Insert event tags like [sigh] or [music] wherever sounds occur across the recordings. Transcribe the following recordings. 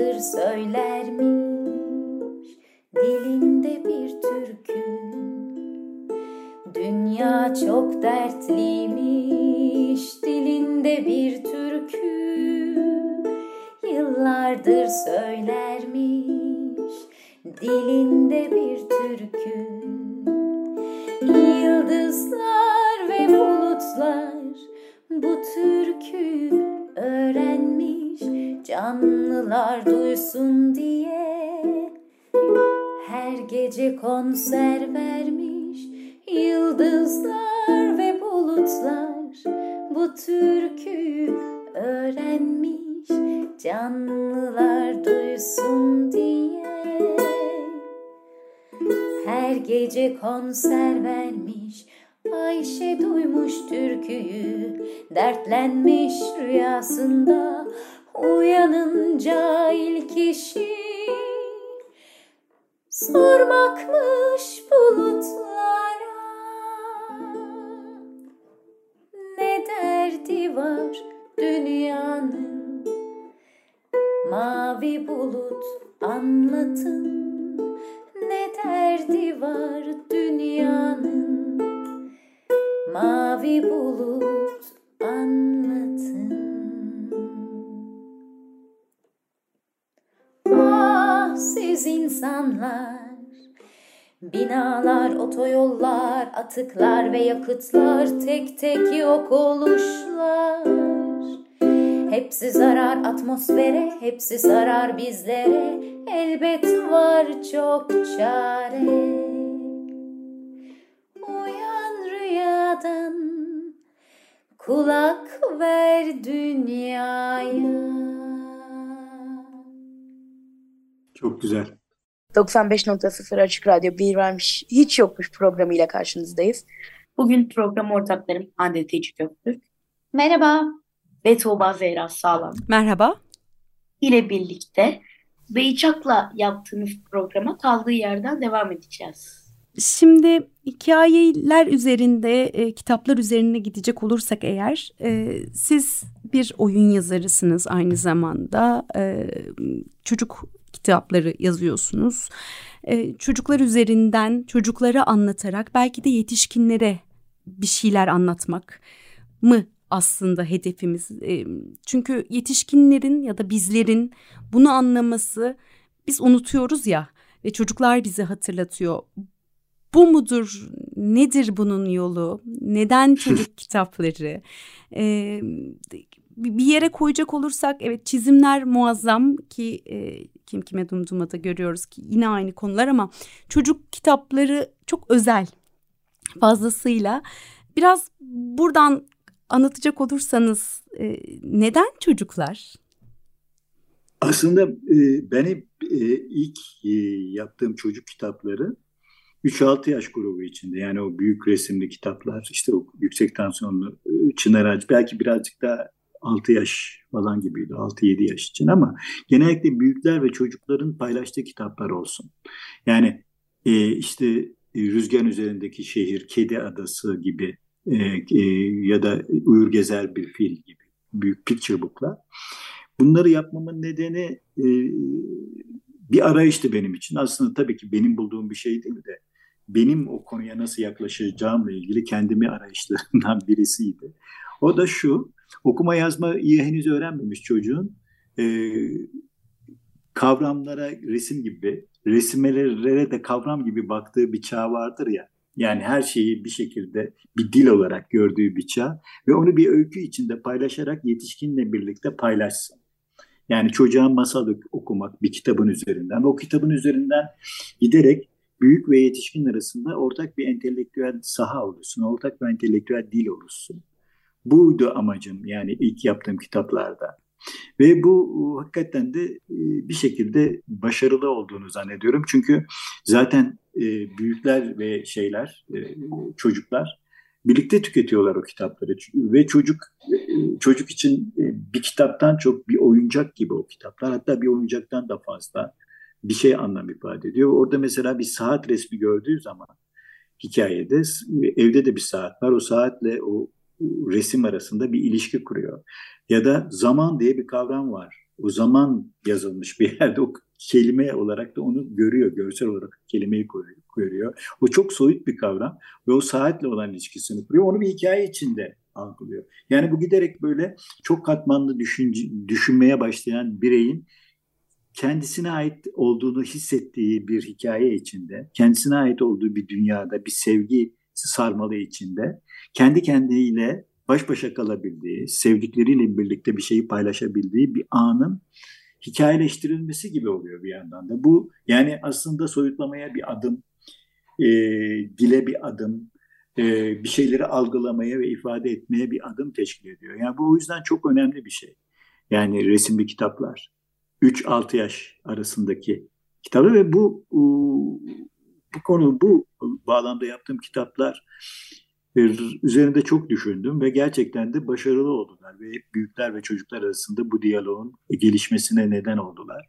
Yıllardır söylermiş, dilinde bir türkü. Dünya çok dertliymiş, dilinde bir türkü yıllardır söylermiş, dilinde bir türkü. Yıldızlar ve bulutlar bu türkü öğrenmiş canlılar duysun diye. Her gece konser vermiş yıldızlar ve bulutlar. Bu türkü öğrenmiş canlılar duysun diye. Her gece konser vermiş Ayşe duymuş türküyü. Dertlenmiş rüyasında Uyanınca ilk işi Sormakmış bulutlara. Ne derdi var dünyanın? Mavi bulut anlatın. Ne derdi var dünyanın? Mavi bulut Siz insanlar Binalar, otoyollar, atıklar ve yakıtlar tek tek yok oluşlar. Hepsi zarar atmosfere, hepsi zarar bizlere. Elbet var çok çare. Uyan rüyadan, kulak ver dünyaya. Çok güzel. 95.0 Açık Radyo Bir Vermiş Hiç Yokmuş programıyla karşınızdayız. Bugün program ortaklarım Hande Teci Göktürk Merhaba. ve Tuğba Zehra Sağlam Merhaba. ile birlikte Beyçak'la yaptığımız programa kaldığı yerden devam edeceğiz. Şimdi hikayeler üzerinde, e, kitaplar üzerine gidecek olursak eğer, e, siz bir oyun yazarısınız aynı zamanda. E, çocuk kitapları yazıyorsunuz. E, çocuklar üzerinden, çocuklara anlatarak belki de yetişkinlere bir şeyler anlatmak mı aslında hedefimiz? E, çünkü yetişkinlerin ya da bizlerin bunu anlaması biz unutuyoruz ya ve çocuklar bize hatırlatıyor. Bu mudur? Nedir bunun yolu? Neden çocuk [laughs] kitapları? Ee, bir yere koyacak olursak evet çizimler muazzam ki e, kim kime dumdumada görüyoruz ki yine aynı konular ama çocuk kitapları çok özel fazlasıyla. Biraz buradan anlatacak olursanız e, neden çocuklar? Aslında e, benim e, ilk e, yaptığım çocuk kitapları 3-6 yaş grubu içinde yani o büyük resimli kitaplar işte o yüksek tansiyonlu e, çınar ağacı belki birazcık daha 6 yaş falan gibiydi 6-7 yaş için ama genellikle büyükler ve çocukların paylaştığı kitaplar olsun. Yani e, işte e, Rüzgar Üzerindeki Şehir, Kedi Adası gibi e, e, ya da Uyur Gezer Bir Fil gibi büyük picture book'lar. Bunları yapmamın nedeni e, bir arayıştı benim için. Aslında tabii ki benim bulduğum bir şey değil de benim o konuya nasıl yaklaşacağımla ilgili kendimi arayışlarından [laughs] birisiydi. O da şu, okuma yazmayı henüz öğrenmemiş çocuğun e, kavramlara resim gibi, resimlere de kavram gibi baktığı bir çağ vardır ya. Yani her şeyi bir şekilde bir dil olarak gördüğü bir çağ ve onu bir öykü içinde paylaşarak yetişkinle birlikte paylaşsın. Yani çocuğa masal okumak bir kitabın üzerinden, o kitabın üzerinden giderek büyük ve yetişkin arasında ortak bir entelektüel saha olursun, ortak bir entelektüel dil olursun. Buydu amacım yani ilk yaptığım kitaplarda. Ve bu hakikaten de e, bir şekilde başarılı olduğunu zannediyorum. Çünkü zaten e, büyükler ve şeyler, e, çocuklar birlikte tüketiyorlar o kitapları. Ve çocuk çocuk için bir kitaptan çok bir oyuncak gibi o kitaplar. Hatta bir oyuncaktan da fazla bir şey anlam ifade ediyor. Orada mesela bir saat resmi gördüğü zaman hikayede evde de bir saat var. O saatle o resim arasında bir ilişki kuruyor. Ya da zaman diye bir kavram var. O zaman yazılmış bir [laughs] yerde o kelime olarak da onu görüyor, görsel olarak kelimeyi görüyor. O çok soyut bir kavram ve o saatle olan ilişkisini kuruyor. Onu bir hikaye içinde algılıyor. Yani bu giderek böyle çok katmanlı düşünce, düşünmeye başlayan bireyin kendisine ait olduğunu hissettiği bir hikaye içinde, kendisine ait olduğu bir dünyada, bir sevgi sarmalı içinde, kendi kendiyle baş başa kalabildiği, sevdikleriyle birlikte bir şeyi paylaşabildiği bir anın hikayeleştirilmesi gibi oluyor bir yandan da. Bu yani aslında soyutlamaya bir adım, e, dile bir adım, e, bir şeyleri algılamaya ve ifade etmeye bir adım teşkil ediyor. Yani bu o yüzden çok önemli bir şey. Yani resimli kitaplar. 3-6 yaş arasındaki kitabı ve bu bu konu bu bağlamda yaptığım kitaplar üzerinde çok düşündüm ve gerçekten de başarılı oldular ve büyükler ve çocuklar arasında bu diyaloğun gelişmesine neden oldular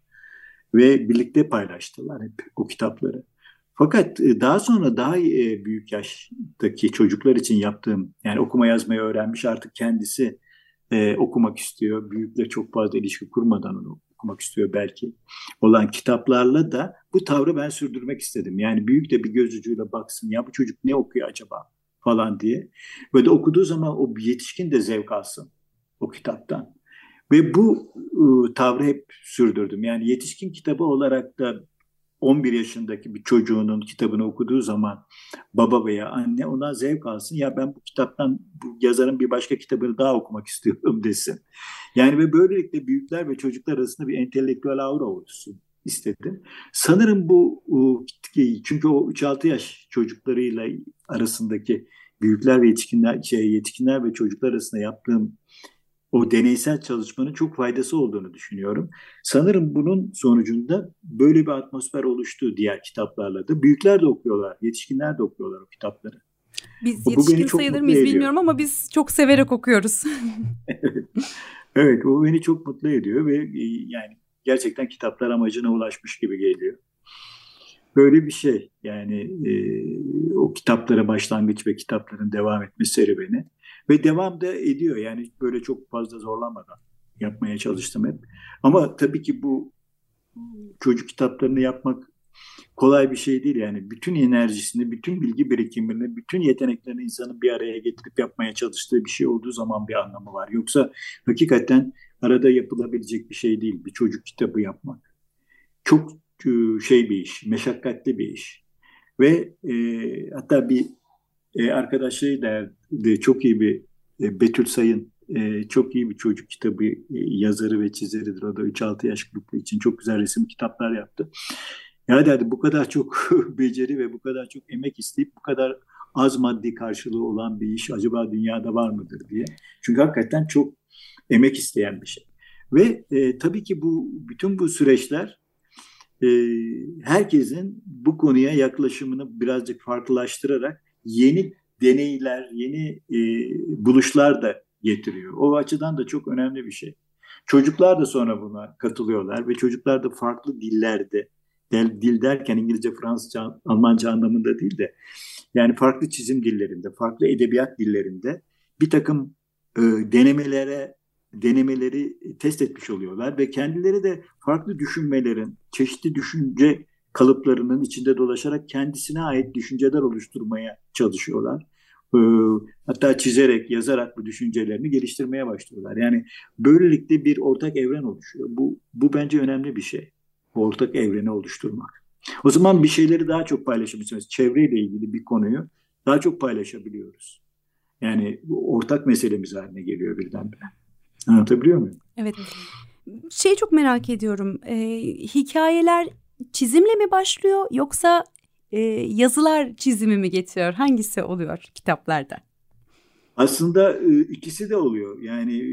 ve birlikte paylaştılar hep o kitapları. Fakat e, daha sonra daha e, büyük yaştaki çocuklar için yaptığım yani okuma yazmayı öğrenmiş artık kendisi e, okumak istiyor. Büyükle çok fazla ilişki kurmadan onu okumak istiyor belki olan kitaplarla da bu tavrı ben sürdürmek istedim. Yani büyük de bir göz ucuyla baksın ya bu çocuk ne okuyor acaba falan diye. Ve okuduğu zaman o yetişkin de zevk alsın o kitaptan. Ve bu ıı, tavrı hep sürdürdüm. Yani yetişkin kitabı olarak da 11 yaşındaki bir çocuğunun kitabını okuduğu zaman baba veya anne ona zevk alsın. Ya ben bu kitaptan bu yazarın bir başka kitabını daha okumak istiyorum [laughs] desin. Yani ve böylelikle büyükler ve çocuklar arasında bir entelektüel aura oluşsun istedim. Sanırım bu çünkü o 3-6 yaş çocuklarıyla arasındaki büyükler ve yetişkinler şey yetişkinler ve çocuklar arasında yaptığım o deneysel çalışmanın çok faydası olduğunu düşünüyorum. Sanırım bunun sonucunda böyle bir atmosfer oluştu diğer kitaplarla da. Büyükler de okuyorlar, yetişkinler de okuyorlar o kitapları. Biz o, yetişkin sayılır mıyız ediyor. bilmiyorum ama biz çok severek okuyoruz. [laughs] [laughs] evet, o beni çok mutlu ediyor ve e, yani gerçekten kitaplar amacına ulaşmış gibi geliyor. Böyle bir şey yani e, o kitaplara başlangıç ve kitapların devam etme serüveni. Ve devam da ediyor yani böyle çok fazla zorlamadan yapmaya çalıştım hep. Ama tabii ki bu çocuk kitaplarını yapmak kolay bir şey değil yani. Bütün enerjisini, bütün bilgi birikimini, bütün yeteneklerini insanın bir araya getirip yapmaya çalıştığı bir şey olduğu zaman bir anlamı var. Yoksa hakikaten arada yapılabilecek bir şey değil bir çocuk kitabı yapmak. Çok e, şey bir iş, meşakkatli bir iş. Ve e, hatta bir e, arkadaşları derdi, çok iyi bir e, Betül Sayın e, çok iyi bir çocuk kitabı e, yazarı ve çizeridir. O da 3-6 yaş grubu için çok güzel resim kitaplar yaptı. Ya derdi bu kadar çok [laughs] beceri ve bu kadar çok emek isteyip bu kadar az maddi karşılığı olan bir iş acaba dünyada var mıdır diye. Çünkü hakikaten çok emek isteyen bir şey. Ve e, tabii ki bu bütün bu süreçler e, herkesin bu konuya yaklaşımını birazcık farklılaştırarak yeni deneyler, yeni e, buluşlar da getiriyor. O açıdan da çok önemli bir şey. Çocuklar da sonra buna katılıyorlar ve çocuklar da farklı dillerde, dil derken İngilizce, Fransızca, Almanca anlamında değil de yani farklı çizim dillerinde, farklı edebiyat dillerinde bir takım e, denemelere denemeleri test etmiş oluyorlar ve kendileri de farklı düşünmelerin, çeşitli düşünce kalıplarının içinde dolaşarak kendisine ait düşünceler oluşturmaya çalışıyorlar. Ee, hatta çizerek, yazarak bu düşüncelerini geliştirmeye başlıyorlar. Yani böylelikle bir ortak evren oluşuyor. Bu, bu bence önemli bir şey. Ortak evreni oluşturmak. O zaman bir şeyleri daha çok paylaşabiliyoruz. Çevreyle ilgili bir konuyu daha çok paylaşabiliyoruz. Yani ortak meselemiz haline geliyor birdenbire. Anlatabiliyor muyum? Evet. Şey çok merak ediyorum. E, hikayeler çizimle mi başlıyor yoksa e, yazılar çizimi mi geçiyor? Hangisi oluyor kitaplarda? Aslında e, ikisi de oluyor. Yani e,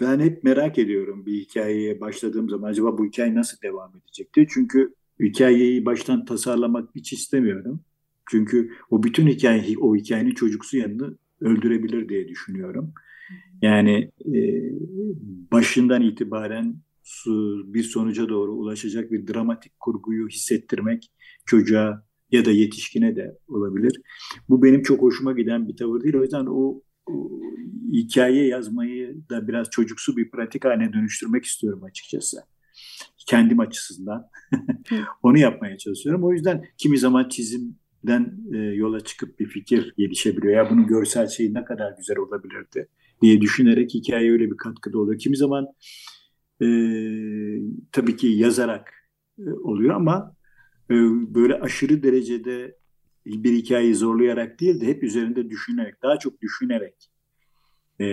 ben hep merak ediyorum bir hikayeye başladığım zaman acaba bu hikaye nasıl devam edecek diye. Çünkü hikayeyi baştan tasarlamak hiç istemiyorum. Çünkü o bütün hikaye, o hikayenin çocuksu yanını öldürebilir diye düşünüyorum. Yani e, başından itibaren bir sonuca doğru ulaşacak bir dramatik kurguyu hissettirmek çocuğa ya da yetişkine de olabilir. Bu benim çok hoşuma giden bir tavır değil. O yüzden o, o hikaye yazmayı da biraz çocuksu bir pratik haline dönüştürmek istiyorum açıkçası. Kendim açısından. [laughs] Onu yapmaya çalışıyorum. O yüzden kimi zaman çizimden e, yola çıkıp bir fikir gelişebiliyor. Ya bunun görsel şeyi ne kadar güzel olabilirdi diye düşünerek hikaye öyle bir katkıda oluyor. Kimi zaman e, tabii ki yazarak e, oluyor ama e, böyle aşırı derecede bir hikayeyi zorlayarak değil de hep üzerinde düşünerek, daha çok düşünerek e,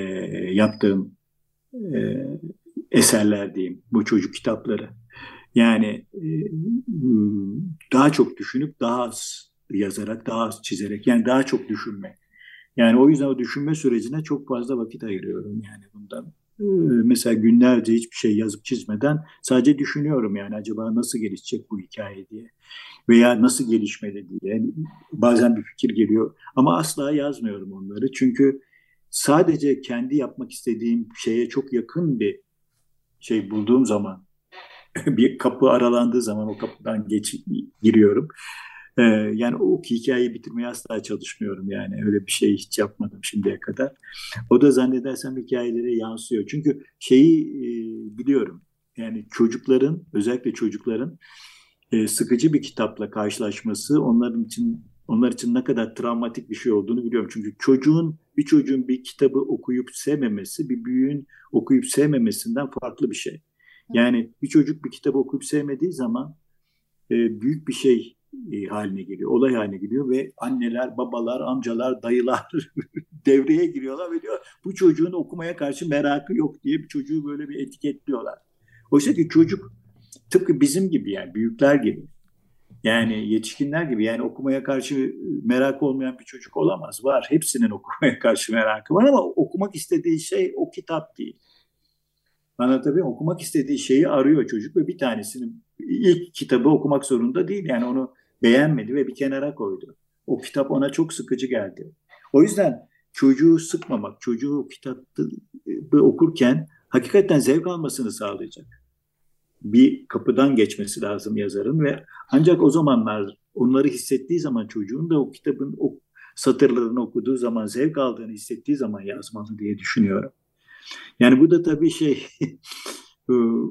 yaptığım e, eserler diyeyim, bu çocuk kitapları. Yani e, daha çok düşünüp daha az yazarak, daha az çizerek, yani daha çok düşünmek. Yani o yüzden o düşünme sürecine çok fazla vakit ayırıyorum yani bundan. Ee, mesela günlerce hiçbir şey yazıp çizmeden sadece düşünüyorum yani acaba nasıl gelişecek bu hikaye diye veya nasıl gelişmeli diye. Yani bazen bir fikir geliyor ama asla yazmıyorum onları çünkü sadece kendi yapmak istediğim şeye çok yakın bir şey bulduğum zaman [laughs] bir kapı aralandığı zaman o kapıdan geç giriyorum. Ee, yani o hikayeyi bitirmeye asla çalışmıyorum yani öyle bir şey hiç yapmadım şimdiye kadar. O da zannedersem hikayelere yansıyor. Çünkü şeyi e, biliyorum yani çocukların özellikle çocukların e, sıkıcı bir kitapla karşılaşması onların için onlar için ne kadar travmatik bir şey olduğunu biliyorum. Çünkü çocuğun bir çocuğun bir kitabı okuyup sevmemesi bir büyüğün okuyup sevmemesinden farklı bir şey. Yani bir çocuk bir kitabı okuyup sevmediği zaman e, büyük bir şey e, haline geliyor, olay haline geliyor ve anneler, babalar, amcalar, dayılar [laughs] devreye giriyorlar ve diyor bu çocuğun okumaya karşı merakı yok diye bir çocuğu böyle bir etiketliyorlar. Oysa ki çocuk tıpkı bizim gibi yani büyükler gibi yani yetişkinler gibi yani okumaya karşı merak olmayan bir çocuk olamaz. Var. Hepsinin okumaya [laughs] karşı merakı var ama okumak istediği şey o kitap değil. Anlatabiliyor muyum? Okumak istediği şeyi arıyor çocuk ve bir tanesini ilk kitabı okumak zorunda değil. Yani onu beğenmedi ve bir kenara koydu. O kitap ona çok sıkıcı geldi. O yüzden çocuğu sıkmamak, çocuğu kitabı okurken hakikaten zevk almasını sağlayacak. Bir kapıdan geçmesi lazım yazarın ve ancak o zamanlar onları hissettiği zaman çocuğun da o kitabın o satırlarını okuduğu zaman zevk aldığını hissettiği zaman yazmalı diye düşünüyorum. Yani bu da tabii şey [laughs]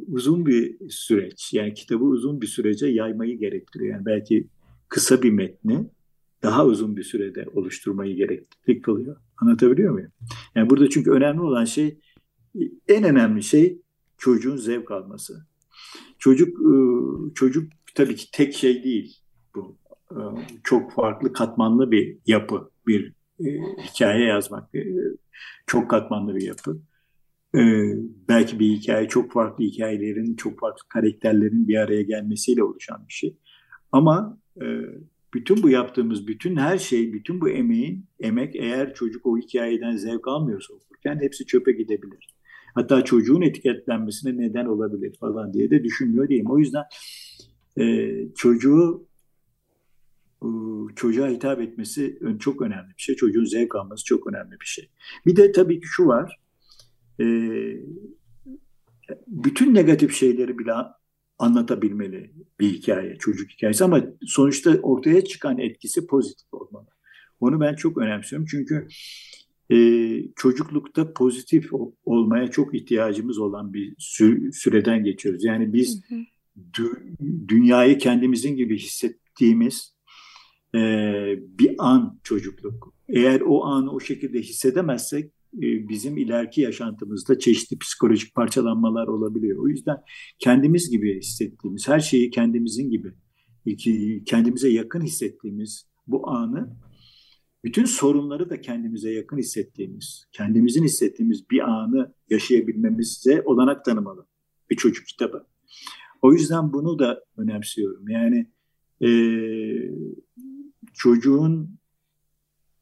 uzun bir süreç. Yani kitabı uzun bir sürece yaymayı gerektiriyor. Yani belki kısa bir metni daha uzun bir sürede oluşturmayı gerekli kılıyor. Anlatabiliyor muyum? Yani burada çünkü önemli olan şey en önemli şey çocuğun zevk alması. Çocuk çocuk tabii ki tek şey değil bu. Çok farklı katmanlı bir yapı, bir hikaye yazmak çok katmanlı bir yapı. Ee, belki bir hikaye çok farklı hikayelerin, çok farklı karakterlerin bir araya gelmesiyle oluşan bir şey. Ama e, bütün bu yaptığımız, bütün her şey, bütün bu emeğin, emek eğer çocuk o hikayeden zevk almıyorsa okurken hepsi çöpe gidebilir. Hatta çocuğun etiketlenmesine neden olabilir falan diye de düşünmüyor diyeyim. O yüzden e, çocuğu e, çocuğa hitap etmesi çok önemli bir şey. Çocuğun zevk alması çok önemli bir şey. Bir de tabii ki şu var e, bütün negatif şeyleri bile anlatabilmeli bir hikaye, çocuk hikayesi ama sonuçta ortaya çıkan etkisi pozitif olmalı. Onu ben çok önemsiyorum çünkü e, çocuklukta pozitif olmaya çok ihtiyacımız olan bir sü süreden geçiyoruz. Yani biz hı hı. Dü dünyayı kendimizin gibi hissettiğimiz e, bir an çocukluk. Eğer o anı o şekilde hissedemezsek bizim ileriki yaşantımızda çeşitli psikolojik parçalanmalar olabiliyor. O yüzden kendimiz gibi hissettiğimiz, her şeyi kendimizin gibi, kendimize yakın hissettiğimiz bu anı, bütün sorunları da kendimize yakın hissettiğimiz, kendimizin hissettiğimiz bir anı yaşayabilmemize olanak tanımalı bir çocuk kitabı. O yüzden bunu da önemsiyorum. Yani e, çocuğun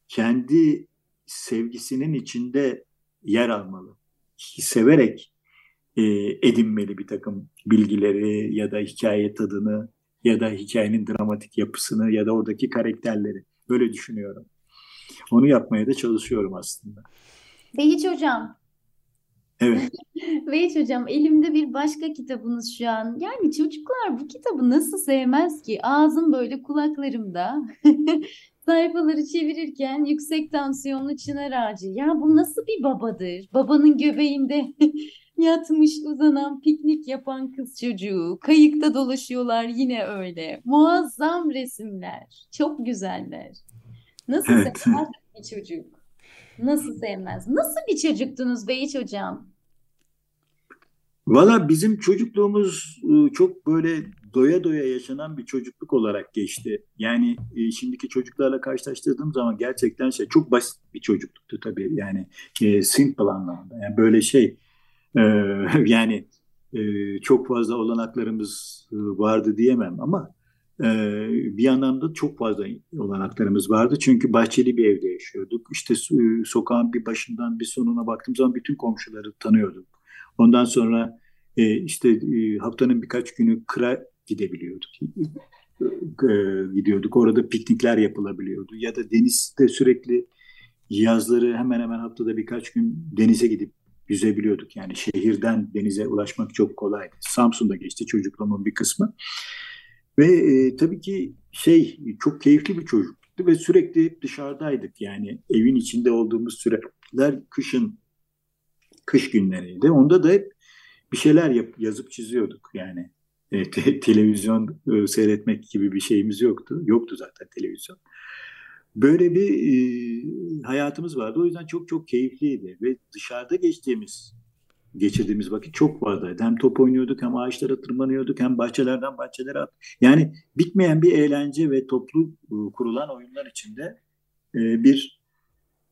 kendi sevgisinin içinde yer almalı. Severek e, edinmeli bir takım bilgileri ya da hikaye tadını ya da hikayenin dramatik yapısını ya da oradaki karakterleri. Böyle düşünüyorum. Onu yapmaya da çalışıyorum aslında. Behiç Hocam. Evet. [laughs] Behiç Hocam elimde bir başka kitabınız şu an. Yani çocuklar bu kitabı nasıl sevmez ki? Ağzım böyle kulaklarımda. [laughs] Sayfaları çevirirken yüksek tansiyonlu çınar ağacı. Ya bu nasıl bir babadır? Babanın göbeğinde [laughs] yatmış uzanan piknik yapan kız çocuğu. Kayıkta dolaşıyorlar yine öyle. Muazzam resimler. Çok güzeller. Nasıl Evet. sevmez bir çocuk? Nasıl sevmez? Nasıl bir çocuktunuz Beyiç Hocam? Valla bizim çocukluğumuz e, çok böyle doya doya yaşanan bir çocukluk olarak geçti. Yani e, şimdiki çocuklarla karşılaştırdığım zaman gerçekten şey çok basit bir çocukluktu tabii. Yani e, simple anlamda. Yani böyle şey e, [laughs] yani e, çok fazla olanaklarımız e, vardı diyemem ama e, bir anlamda çok fazla olanaklarımız vardı. Çünkü bahçeli bir evde yaşıyorduk. İşte so- sokağın bir başından bir sonuna baktığım zaman bütün komşuları tanıyorduk. Ondan sonra e, işte e, haftanın birkaç günü kıra gidebiliyorduk. E, gidiyorduk. Orada piknikler yapılabiliyordu. Ya da denizde sürekli yazları hemen hemen haftada birkaç gün denize gidip yüzebiliyorduk. Yani şehirden denize ulaşmak çok kolaydı. Samsun'da geçti çocukluğumun bir kısmı. Ve e, tabii ki şey çok keyifli bir çocuktu ve sürekli dışarıdaydık. Yani evin içinde olduğumuz süreler kışın kış günleriydi. Onda da hep bir şeyler yap, yazıp çiziyorduk yani. E, te, televizyon e, seyretmek gibi bir şeyimiz yoktu. Yoktu zaten televizyon. Böyle bir e, hayatımız vardı. O yüzden çok çok keyifliydi ve dışarıda geçtiğimiz geçirdiğimiz vakit çok fazlaydı. Hem top oynuyorduk hem ağaçlara tırmanıyorduk hem bahçelerden bahçelere at. Yani bitmeyen bir eğlence ve toplu e, kurulan oyunlar içinde e, bir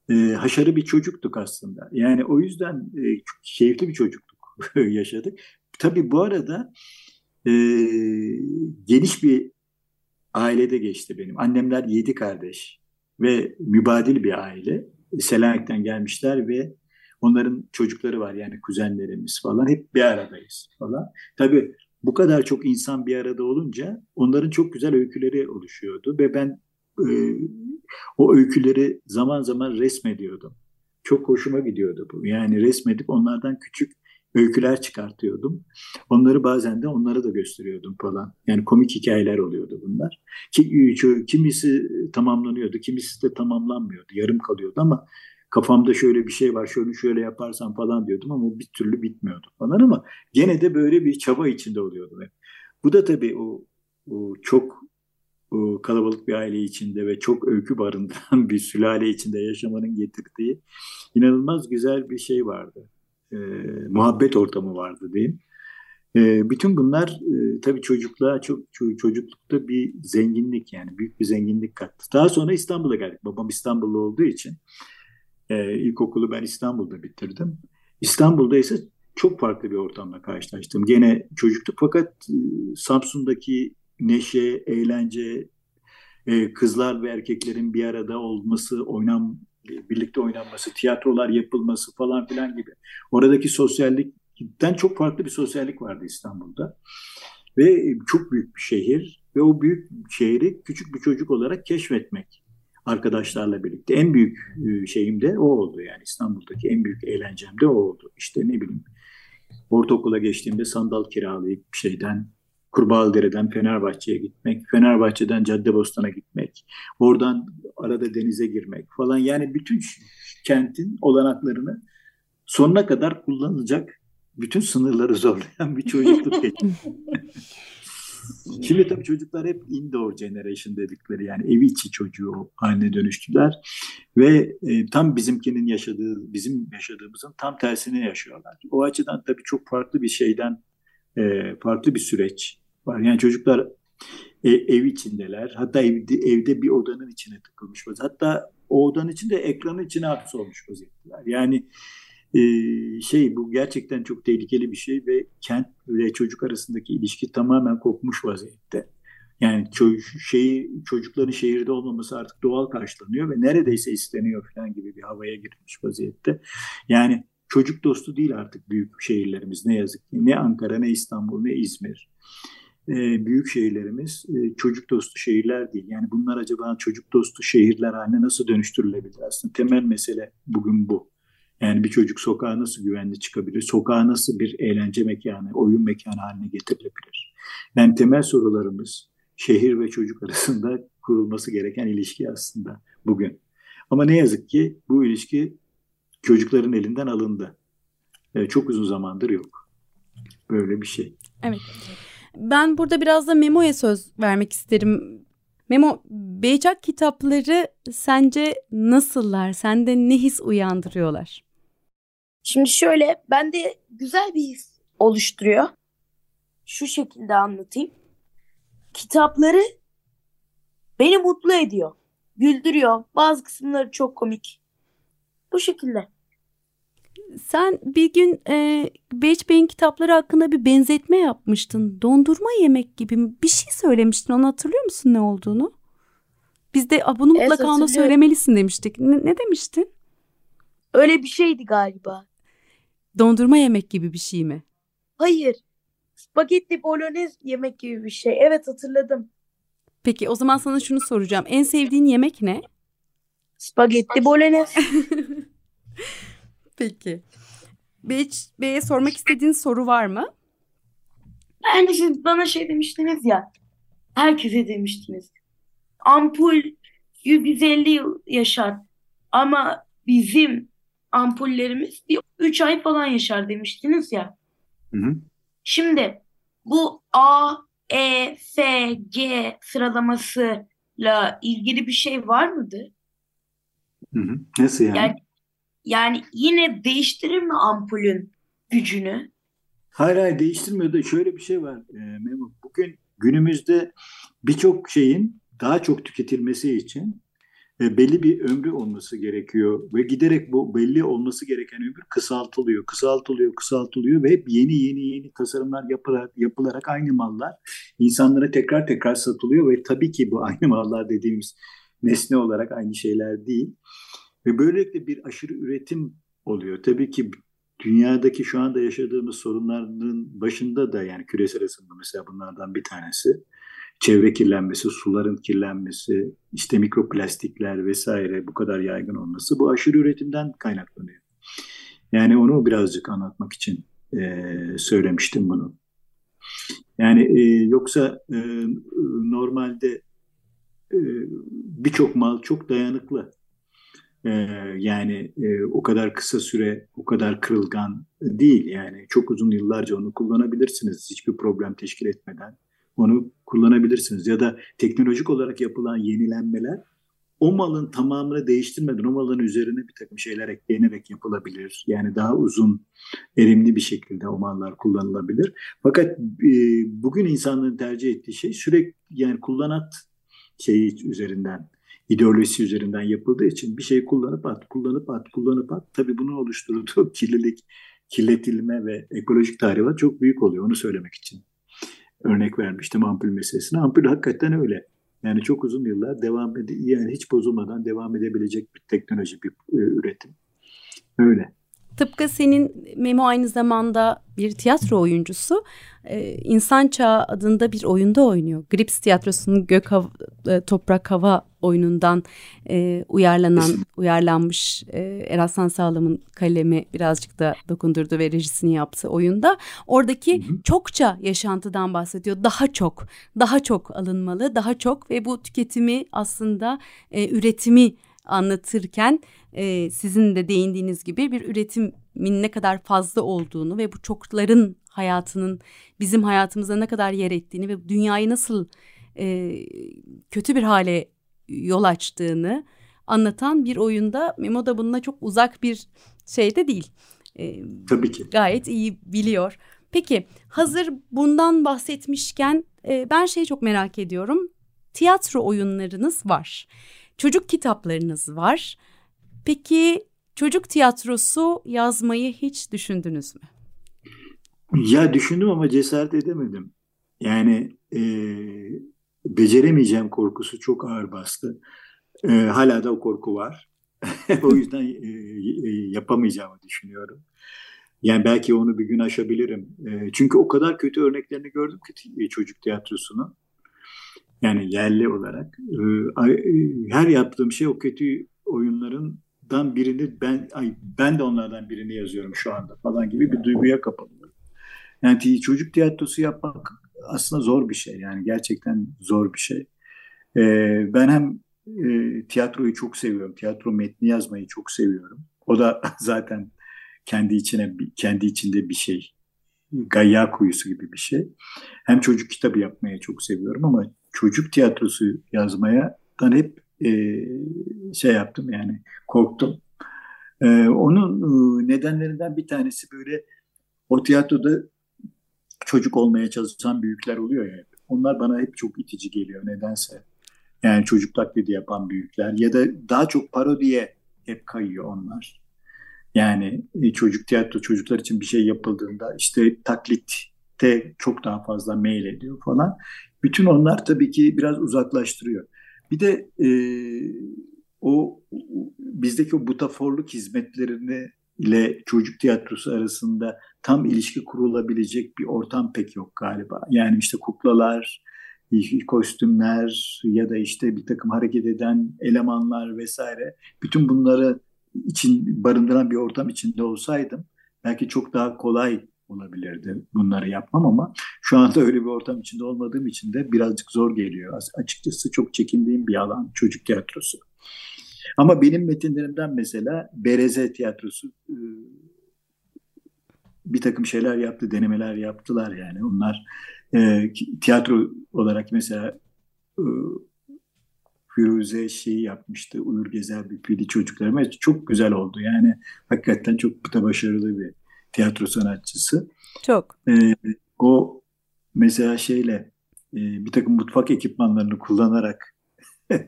e, haşarı bir çocuktuk aslında. Yani o yüzden e, keyifli bir çocukluk [laughs] yaşadık. Tabii bu arada e, geniş bir ailede geçti benim. Annemler yedi kardeş ve mübadil bir aile. Selanik'ten gelmişler ve onların çocukları var yani kuzenlerimiz falan. Hep bir aradayız falan. Tabii bu kadar çok insan bir arada olunca onların çok güzel öyküleri oluşuyordu ve ben e, o öyküleri zaman zaman resmediyordum. Çok hoşuma gidiyordu bu. Yani resmedip onlardan küçük öyküler çıkartıyordum. Onları bazen de onlara da gösteriyordum falan. Yani komik hikayeler oluyordu bunlar. Ki, kimisi tamamlanıyordu, kimisi de tamamlanmıyordu. Yarım kalıyordu ama kafamda şöyle bir şey var, şöyle şöyle yaparsam falan diyordum ama bir türlü bitmiyordu falan ama gene de böyle bir çaba içinde oluyordum hep. Bu da tabii o, o çok o kalabalık bir aile içinde ve çok öykü barındıran [laughs] bir sülale içinde yaşamanın getirdiği inanılmaz güzel bir şey vardı e, muhabbet ortamı vardı diyeyim. E, bütün bunlar e, tabii çocukluğa çok çocuklukta bir zenginlik yani büyük bir zenginlik kattı. Daha sonra İstanbul'a geldik. Babam İstanbullu olduğu için e, ilkokulu ben İstanbul'da bitirdim. İstanbul'da ise çok farklı bir ortamla karşılaştım. Gene çocukluk fakat e, Samsun'daki neşe, eğlence, e, kızlar ve erkeklerin bir arada olması, oynam birlikte oynanması, tiyatrolar yapılması falan filan gibi. Oradaki sosyallikten çok farklı bir sosyallik vardı İstanbul'da. Ve çok büyük bir şehir ve o büyük şehri küçük bir çocuk olarak keşfetmek arkadaşlarla birlikte. En büyük e, şeyim de o oldu yani İstanbul'daki en büyük eğlencem de o oldu. İşte ne bileyim ortaokula geçtiğimde sandal kiralayıp şeyden Kurbağalıdere'den Fenerbahçe'ye gitmek, Fenerbahçe'den Caddebostan'a gitmek, oradan arada denize girmek falan. Yani bütün kentin olanaklarını sonuna kadar kullanılacak bütün sınırları [laughs] zorlayan bir çocukluk geçti. [laughs] Şimdi tabii çocuklar hep indoor generation dedikleri yani evi içi çocuğu haline dönüştüler ve e, tam bizimkinin yaşadığı, bizim yaşadığımızın tam tersini yaşıyorlar. O açıdan tabii çok farklı bir şeyden, e, farklı bir süreç var. Yani çocuklar e, ev içindeler. Hatta evde, evde bir odanın içine tıkılmış vaziyette. Hatta o odanın içinde ekranın içine hapsolmuş vaziyetteler. Yani e, şey bu gerçekten çok tehlikeli bir şey ve kent ve çocuk arasındaki ilişki tamamen kopmuş vaziyette. Yani ço- şeyi, çocukların şehirde olmaması artık doğal karşılanıyor ve neredeyse isteniyor falan gibi bir havaya girmiş vaziyette. Yani çocuk dostu değil artık büyük şehirlerimiz ne yazık ki. Ne Ankara, ne İstanbul, ne İzmir. Ee, büyük şehirlerimiz e, çocuk dostu şehirler değil. Yani bunlar acaba çocuk dostu şehirler haline nasıl dönüştürülebilir? Aslında temel mesele bugün bu. Yani bir çocuk sokağa nasıl güvenli çıkabilir? Sokağa nasıl bir eğlence mekanı, oyun mekanı haline getirilebilir? Yani temel sorularımız şehir ve çocuk [laughs] arasında kurulması gereken ilişki aslında bugün. Ama ne yazık ki bu ilişki çocukların elinden alındı. Ee, çok uzun zamandır yok. Böyle bir şey. Evet. Ben burada biraz da Memo'ya söz vermek isterim. Memo, Beycak kitapları sence nasıllar? Sende ne his uyandırıyorlar? Şimdi şöyle bende güzel bir his oluşturuyor. Şu şekilde anlatayım. Kitapları beni mutlu ediyor. Güldürüyor. Bazı kısımları çok komik. Bu şekilde. Sen bir gün e, Beç Bey'in kitapları hakkında bir benzetme yapmıştın. Dondurma yemek gibi bir şey söylemiştin. Onu hatırlıyor musun ne olduğunu? Biz de bunu Evet, mutlaka ona söylemelisin demiştik. Ne, ne demiştin? Öyle bir şeydi galiba. Dondurma yemek gibi bir şey mi? Hayır. Spagetti bolognese yemek gibi bir şey. Evet hatırladım. Peki o zaman sana şunu soracağım. En sevdiğin yemek ne? Spagetti bolognese. [laughs] Peki. Bey'e sormak istediğin soru var mı? Yani siz bana şey demiştiniz ya. Herkese demiştiniz. Ampul 150 yıl yaşar. Ama bizim ampullerimiz bir 3 ay falan yaşar demiştiniz ya. Hı hı. Şimdi bu A, E, F, G sıralamasıyla ilgili bir şey var mıdır? Hı hı. Nasıl yani? Yani yani yine değiştirir mi ampulün gücünü? Hayır hayır değiştirmiyor da şöyle bir şey var e, Memo. Bugün günümüzde birçok şeyin daha çok tüketilmesi için e, belli bir ömrü olması gerekiyor ve giderek bu belli olması gereken ömür kısaltılıyor, kısaltılıyor, kısaltılıyor ve hep yeni yeni yeni tasarımlar yapılarak, yapılarak aynı mallar insanlara tekrar tekrar satılıyor ve tabii ki bu aynı mallar dediğimiz nesne olarak aynı şeyler değil. Ve böylelikle bir aşırı üretim oluyor. Tabii ki dünyadaki şu anda yaşadığımız sorunların başında da yani küresel ısınma mesela bunlardan bir tanesi. Çevre kirlenmesi, suların kirlenmesi, işte mikroplastikler vesaire bu kadar yaygın olması bu aşırı üretimden kaynaklanıyor. Yani onu birazcık anlatmak için e, söylemiştim bunu. Yani e, yoksa e, normalde e, birçok mal çok dayanıklı. Ee, yani e, o kadar kısa süre, o kadar kırılgan değil. Yani çok uzun yıllarca onu kullanabilirsiniz hiçbir problem teşkil etmeden. Onu kullanabilirsiniz. Ya da teknolojik olarak yapılan yenilenmeler o malın tamamını değiştirmeden o malın üzerine bir takım şeyler eklenerek yapılabilir. Yani daha uzun, erimli bir şekilde o mallar kullanılabilir. Fakat e, bugün insanların tercih ettiği şey sürekli yani kullanat şeyi üzerinden ideolojisi üzerinden yapıldığı için bir şey kullanıp at, kullanıp at, kullanıp at. Tabii bunun oluşturduğu [laughs] kirlilik, kirletilme ve ekolojik tahribat çok büyük oluyor. Onu söylemek için örnek vermiştim ampul meselesine. Ampul hakikaten öyle. Yani çok uzun yıllar devam ede yani hiç bozulmadan devam edebilecek bir teknoloji, bir e, üretim. Öyle. Tıpkı senin Memo aynı zamanda bir tiyatro oyuncusu. Ee, İnsan Çağı adında bir oyunda oynuyor. Grips Tiyatrosu'nun Gök Hava, e, Toprak Hava oyunundan e, uyarlanan, [laughs] uyarlanmış e, Eraslan Sağlam'ın kalemi birazcık da dokundurdu ve rejisini yaptı oyunda. Oradaki çokça yaşantıdan bahsediyor. Daha çok, daha çok alınmalı, daha çok ve bu tüketimi aslında e, üretimi anlatırken e, sizin de değindiğiniz gibi bir üretimin ne kadar fazla olduğunu ve bu çokların hayatının bizim hayatımıza ne kadar yer ettiğini ve dünyayı nasıl e, kötü bir hale yol açtığını anlatan bir oyunda Memo da bununla çok uzak bir şey de değil. E, Tabii ki. Gayet iyi biliyor. Peki hazır bundan bahsetmişken e, ben şeyi çok merak ediyorum. Tiyatro oyunlarınız var. Çocuk kitaplarınız var. Peki çocuk tiyatrosu yazmayı hiç düşündünüz mü? Ya düşündüm ama cesaret edemedim. Yani e, beceremeyeceğim korkusu çok ağır bastı. E, hala da o korku var. [laughs] o yüzden e, e, yapamayacağımı düşünüyorum. Yani belki onu bir gün aşabilirim. E, çünkü o kadar kötü örneklerini gördüm ki çocuk tiyatrosunun. Yani yerli olarak. E, e, her yaptığım şey o kötü oyunlarından birini ben ay, ben de onlardan birini yazıyorum şu anda falan gibi bir duyguya kapılıyorum. Yani çocuk tiyatrosu yapmak aslında zor bir şey. Yani gerçekten zor bir şey. E, ben hem tiyatroyu çok seviyorum. Tiyatro metni yazmayı çok seviyorum. O da [laughs] zaten kendi içine kendi içinde bir şey. Gayya kuyusu gibi bir şey. Hem çocuk kitabı yapmayı çok seviyorum ama çocuk tiyatrosu yazmaya ben hep e, şey yaptım yani korktum. E, onun e, nedenlerinden bir tanesi böyle o tiyatroda çocuk olmaya çalışan büyükler oluyor ya. Onlar bana hep çok itici geliyor nedense. Yani çocuk taklidi yapan büyükler ya da daha çok parodiye hep kayıyor onlar. Yani e, çocuk tiyatro çocuklar için bir şey yapıldığında işte taklitte çok daha fazla mail ediyor falan. Bütün onlar tabii ki biraz uzaklaştırıyor. Bir de e, o bizdeki o butaforluk hizmetlerini ile çocuk tiyatrosu arasında tam ilişki kurulabilecek bir ortam pek yok galiba. Yani işte kuklalar, kostümler ya da işte bir takım hareket eden elemanlar vesaire bütün bunları için barındıran bir ortam içinde olsaydım belki çok daha kolay olabilirdi bunları yapmam ama şu anda öyle bir ortam içinde olmadığım için de birazcık zor geliyor. Açıkçası çok çekindiğim bir alan çocuk tiyatrosu. Ama benim metinlerimden mesela Bereze tiyatrosu bir takım şeyler yaptı, denemeler yaptılar yani. Onlar tiyatro olarak mesela e, Firuze şeyi yapmıştı. Uyur Gezer bir pili çocuklarıma. Çok güzel oldu. Yani hakikaten çok da başarılı bir tiyatro sanatçısı. Çok. E, o mesela şeyle e, bir takım mutfak ekipmanlarını kullanarak [laughs]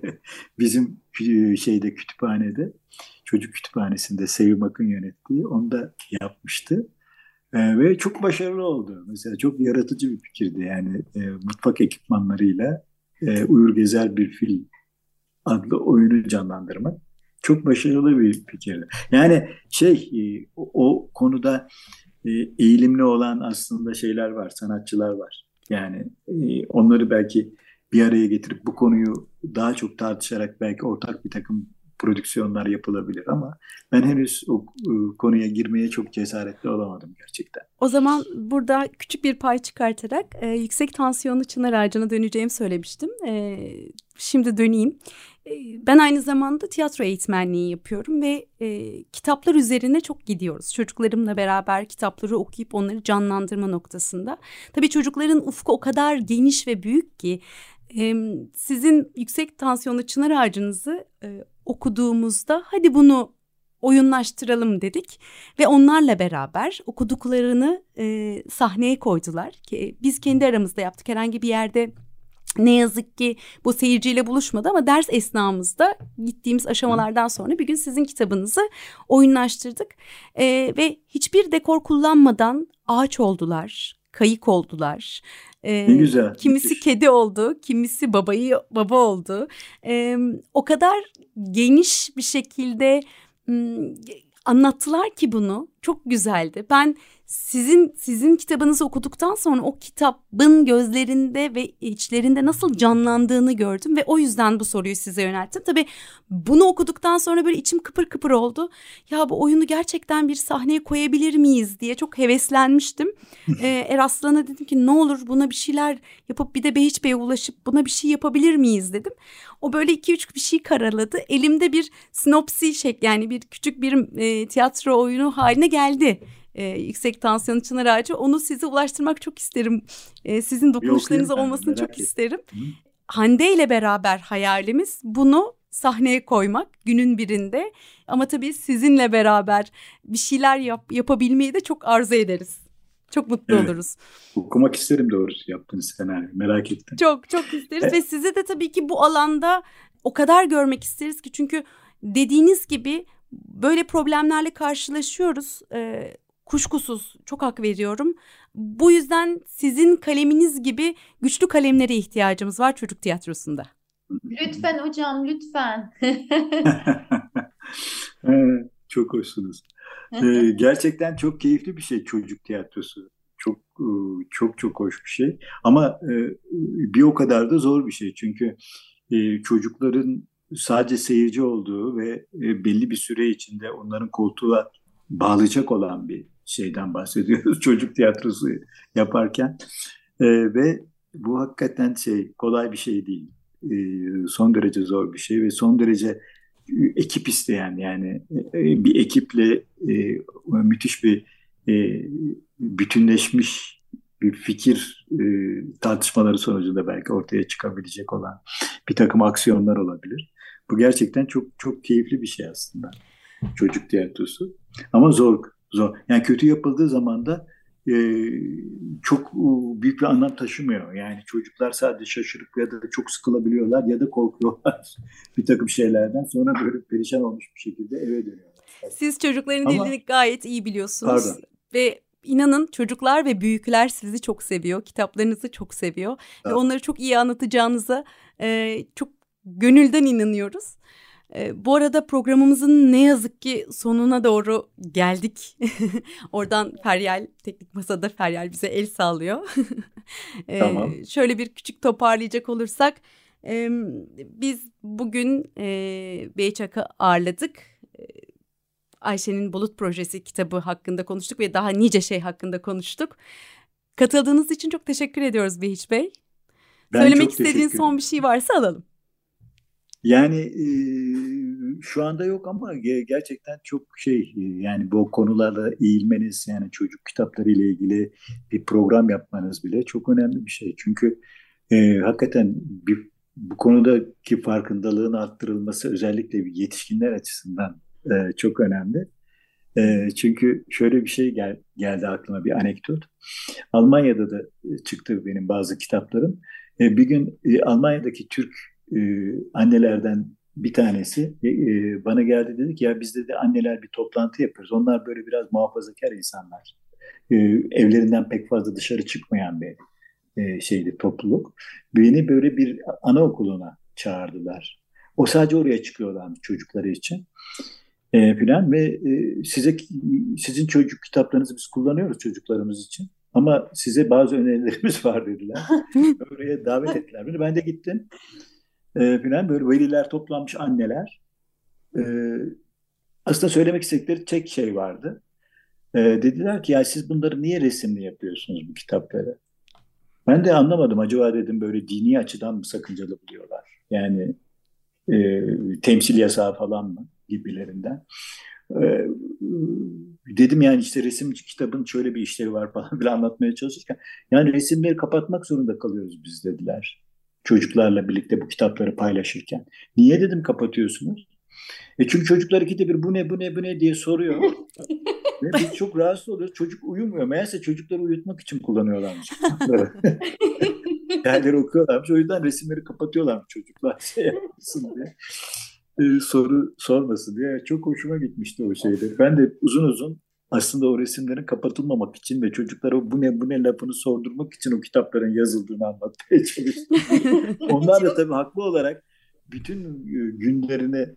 bizim şeyde kütüphanede çocuk kütüphanesinde Sevim Akın yönettiği onu da yapmıştı. E, ve çok başarılı oldu. Mesela çok yaratıcı bir fikirdi. Yani e, mutfak ekipmanlarıyla e, Uyur Gezer bir fil adlı oyunu canlandırmak çok başarılı bir fikirdi. Yani şey e, o, o konuda e, eğilimli olan aslında şeyler var, sanatçılar var. Yani e, onları belki bir araya getirip bu konuyu daha çok tartışarak belki ortak bir takım prodüksiyonlar yapılabilir ama ben henüz o konuya girmeye çok cesaretli olamadım gerçekten. O zaman burada küçük bir pay çıkartarak e, yüksek tansiyonlu çınar ağacına döneceğimi söylemiştim. E, şimdi döneyim. E, ben aynı zamanda tiyatro eğitmenliği yapıyorum ve e, kitaplar üzerine çok gidiyoruz. Çocuklarımla beraber kitapları okuyup onları canlandırma noktasında. Tabii çocukların ufku o kadar geniş ve büyük ki sizin yüksek tansiyonlu çınar ağacınızı e, okuduğumuzda hadi bunu oyunlaştıralım dedik ve onlarla beraber okuduklarını e, sahneye koydular ki biz kendi aramızda yaptık herhangi bir yerde ne yazık ki bu seyirciyle buluşmadı ama ders esnamızda gittiğimiz aşamalardan sonra bir gün sizin kitabınızı oyunlaştırdık e, ve hiçbir dekor kullanmadan ağaç oldular, kayık oldular, ee, ne güzel. Kimisi müthiş. kedi oldu, kimisi babayı baba oldu. Ee, o kadar geniş bir şekilde anlattılar ki bunu. Çok güzeldi. Ben sizin sizin kitabınızı okuduktan sonra o kitabın gözlerinde ve içlerinde nasıl canlandığını gördüm ve o yüzden bu soruyu size yönelttim. Tabii bunu okuduktan sonra böyle içim kıpır kıpır oldu. Ya bu oyunu gerçekten bir sahneye koyabilir miyiz diye çok heveslenmiştim. [laughs] ee, Eraslan'a dedim ki ne olur buna bir şeyler yapıp bir de Behiç Bey'e ulaşıp buna bir şey yapabilir miyiz dedim. O böyle iki üç bir şey karaladı. Elimde bir sinopsi şek yani bir küçük bir e, tiyatro oyunu haline geldi e, yüksek tansiyon çınar ağacı. Onu size ulaştırmak çok isterim. E, sizin dokunuşlarınız olmasını ben, çok isterim. Hı. Hande ile beraber hayalimiz bunu sahneye koymak günün birinde. Ama tabii sizinle beraber bir şeyler yap, yapabilmeyi de çok arzu ederiz. Çok mutlu evet. oluruz. Okumak isterim doğrusu yaptığınız senaryo. Merak ettim. Çok çok isteriz evet. ve sizi de tabii ki bu alanda o kadar görmek isteriz ki çünkü dediğiniz gibi böyle problemlerle karşılaşıyoruz. Ee, kuşkusuz çok hak veriyorum. Bu yüzden sizin kaleminiz gibi güçlü kalemlere ihtiyacımız var çocuk tiyatrosunda. Lütfen hocam lütfen. [laughs] çok hoşsunuz. Ee, [laughs] gerçekten çok keyifli bir şey çocuk tiyatrosu. Çok e, çok çok hoş bir şey. Ama e, bir o kadar da zor bir şey. Çünkü e, çocukların sadece seyirci olduğu ve belli bir süre içinde onların koltuğa bağlayacak olan bir şeyden bahsediyoruz [laughs] çocuk tiyatrosu yaparken. Ve bu hakikaten şey kolay bir şey değil. Son derece zor bir şey ve son derece ekip isteyen yani bir ekiple müthiş bir bütünleşmiş bir fikir e, tartışmaları sonucunda belki ortaya çıkabilecek olan bir takım aksiyonlar olabilir. Bu gerçekten çok çok keyifli bir şey aslında çocuk tiyatrosu. Ama zor, zor. Yani kötü yapıldığı zaman da e, çok büyük bir anlam taşımıyor. Yani çocuklar sadece şaşırıp ya da çok sıkılabiliyorlar ya da korkuyorlar [laughs] bir takım şeylerden. Sonra böyle perişan olmuş bir şekilde eve dönüyorlar. Siz çocukların Ama, dilini gayet iyi biliyorsunuz. Pardon. Ve inanın çocuklar ve büyükler sizi çok seviyor. Kitaplarınızı çok seviyor. Evet. Ve onları çok iyi anlatacağınıza e, çok gönülden inanıyoruz. E, bu arada programımızın ne yazık ki sonuna doğru geldik. [laughs] Oradan Feryal, teknik masada Feryal bize el sallıyor. [laughs] e, tamam. Şöyle bir küçük toparlayacak olursak. E, biz bugün e, Beyçak'ı ağırladık. E, Ayşe'nin Bulut Projesi kitabı hakkında konuştuk ve daha nice şey hakkında konuştuk. Katıldığınız için çok teşekkür ediyoruz Behiç Bey. Ben Söylemek istediğin son bir şey varsa alalım. Yani e, şu anda yok ama gerçekten çok şey yani bu konularla eğilmeniz yani çocuk kitapları ile ilgili bir program yapmanız bile çok önemli bir şey. Çünkü e, hakikaten bir, bu konudaki farkındalığın arttırılması özellikle yetişkinler açısından e, çok önemli. E, çünkü şöyle bir şey gel, geldi aklıma bir anekdot. Almanya'da da çıktı benim bazı kitaplarım. E, bir gün e, Almanya'daki Türk e, annelerden bir tanesi e, bana geldi dedi ki ya biz dedi anneler bir toplantı yapıyoruz. Onlar böyle biraz muhafazakar insanlar. E, evlerinden pek fazla dışarı çıkmayan bir e, şeydi topluluk. Beni böyle bir anaokuluna çağırdılar. O sadece oraya çıkıyorlarmış çocukları için e, filan ve e, size sizin çocuk kitaplarınızı biz kullanıyoruz çocuklarımız için. Ama size bazı önerilerimiz [laughs] var dediler. [laughs] Oraya davet ettiler beni. Ben de gittim. E, filan böyle veliler toplanmış anneler. E, aslında söylemek istedikleri tek şey vardı. E, dediler ki ya siz bunları niye resimli yapıyorsunuz bu kitapları? Ben de anlamadım. Acaba dedim böyle dini açıdan mı sakıncalı buluyorlar? Yani e, temsil yasağı falan mı? gibilerinden. Ee, dedim yani işte resim kitabın şöyle bir işlevi var falan [laughs] bile anlatmaya çalışırken yani resimleri kapatmak zorunda kalıyoruz biz dediler. Çocuklarla birlikte bu kitapları paylaşırken. Niye dedim kapatıyorsunuz? E çünkü çocuklar ikide bir bu ne bu ne bu ne diye soruyor. [laughs] Ve biz çok rahatsız oluyoruz. Çocuk uyumuyor. Meğerse çocukları uyutmak için kullanıyorlarmış. [laughs] Yerleri okuyorlarmış. O yüzden resimleri kapatıyorlarmış çocuklar [laughs] şey yapmasın diye e, soru sormasın diye çok hoşuma gitmişti o şeyde. Ben de uzun uzun aslında o resimlerin kapatılmamak için ve çocuklara bu ne bu ne lafını sordurmak için o kitapların yazıldığını anlatmaya [laughs] çalıştım. Onlar da tabii haklı olarak bütün e, günlerini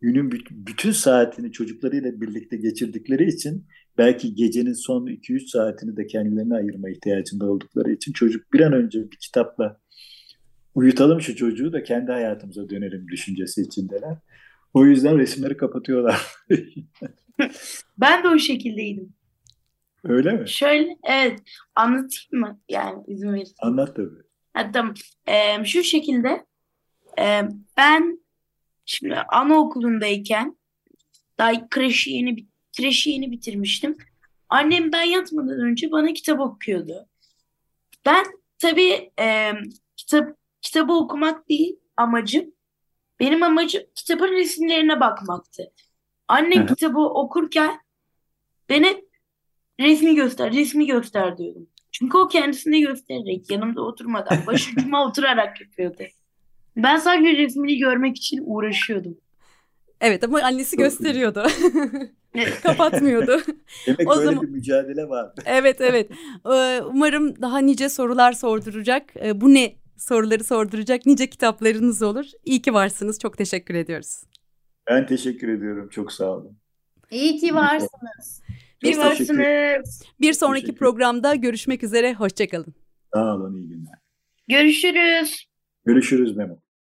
günün bütün saatini çocuklarıyla birlikte geçirdikleri için belki gecenin son 2-3 saatini de kendilerine ayırma ihtiyacında oldukları için çocuk bir an önce bir kitapla uyutalım şu çocuğu da kendi hayatımıza dönelim düşüncesi içindeler. O yüzden resimleri kapatıyorlar. [laughs] [laughs] ben de o şekildeydim. Öyle mi? Şöyle evet anlatayım mı? Yani izin verirsen. Anlat tabii. Ha, tamam. Ee, şu şekilde e, ben şimdi anaokulundayken daha kreşi yeni kreşi yeni bitirmiştim. Annem ben yatmadan önce bana kitap okuyordu. Ben tabii e, kitap kitabı okumak değil amacım. Benim amacım kitabın resimlerine bakmaktı. Annem kitabı okurken beni resmi göster, resmi göster diyordum. Çünkü o kendisini göstererek yanımda oturmadan başucuma [laughs] oturarak yapıyordu. Ben sadece resmini görmek için uğraşıyordum. Evet ama annesi gösteriyordu. [laughs] Kapatmıyordu. [laughs] Demek O böyle zaman- bir mücadele var. Evet evet. Ee, Umarım daha nice sorular sorduracak. ee, Bu ne soruları sorduracak nice kitaplarınız olur. İyi ki varsınız. Çok teşekkür ediyoruz. Ben teşekkür ediyorum. Çok sağ olun. İyi ki varsınız. Bir Çok varsınız. Bir sonraki Teşekkür. programda görüşmek üzere. Hoşçakalın. Sağ olun. iyi günler. Görüşürüz. Görüşürüz Memo.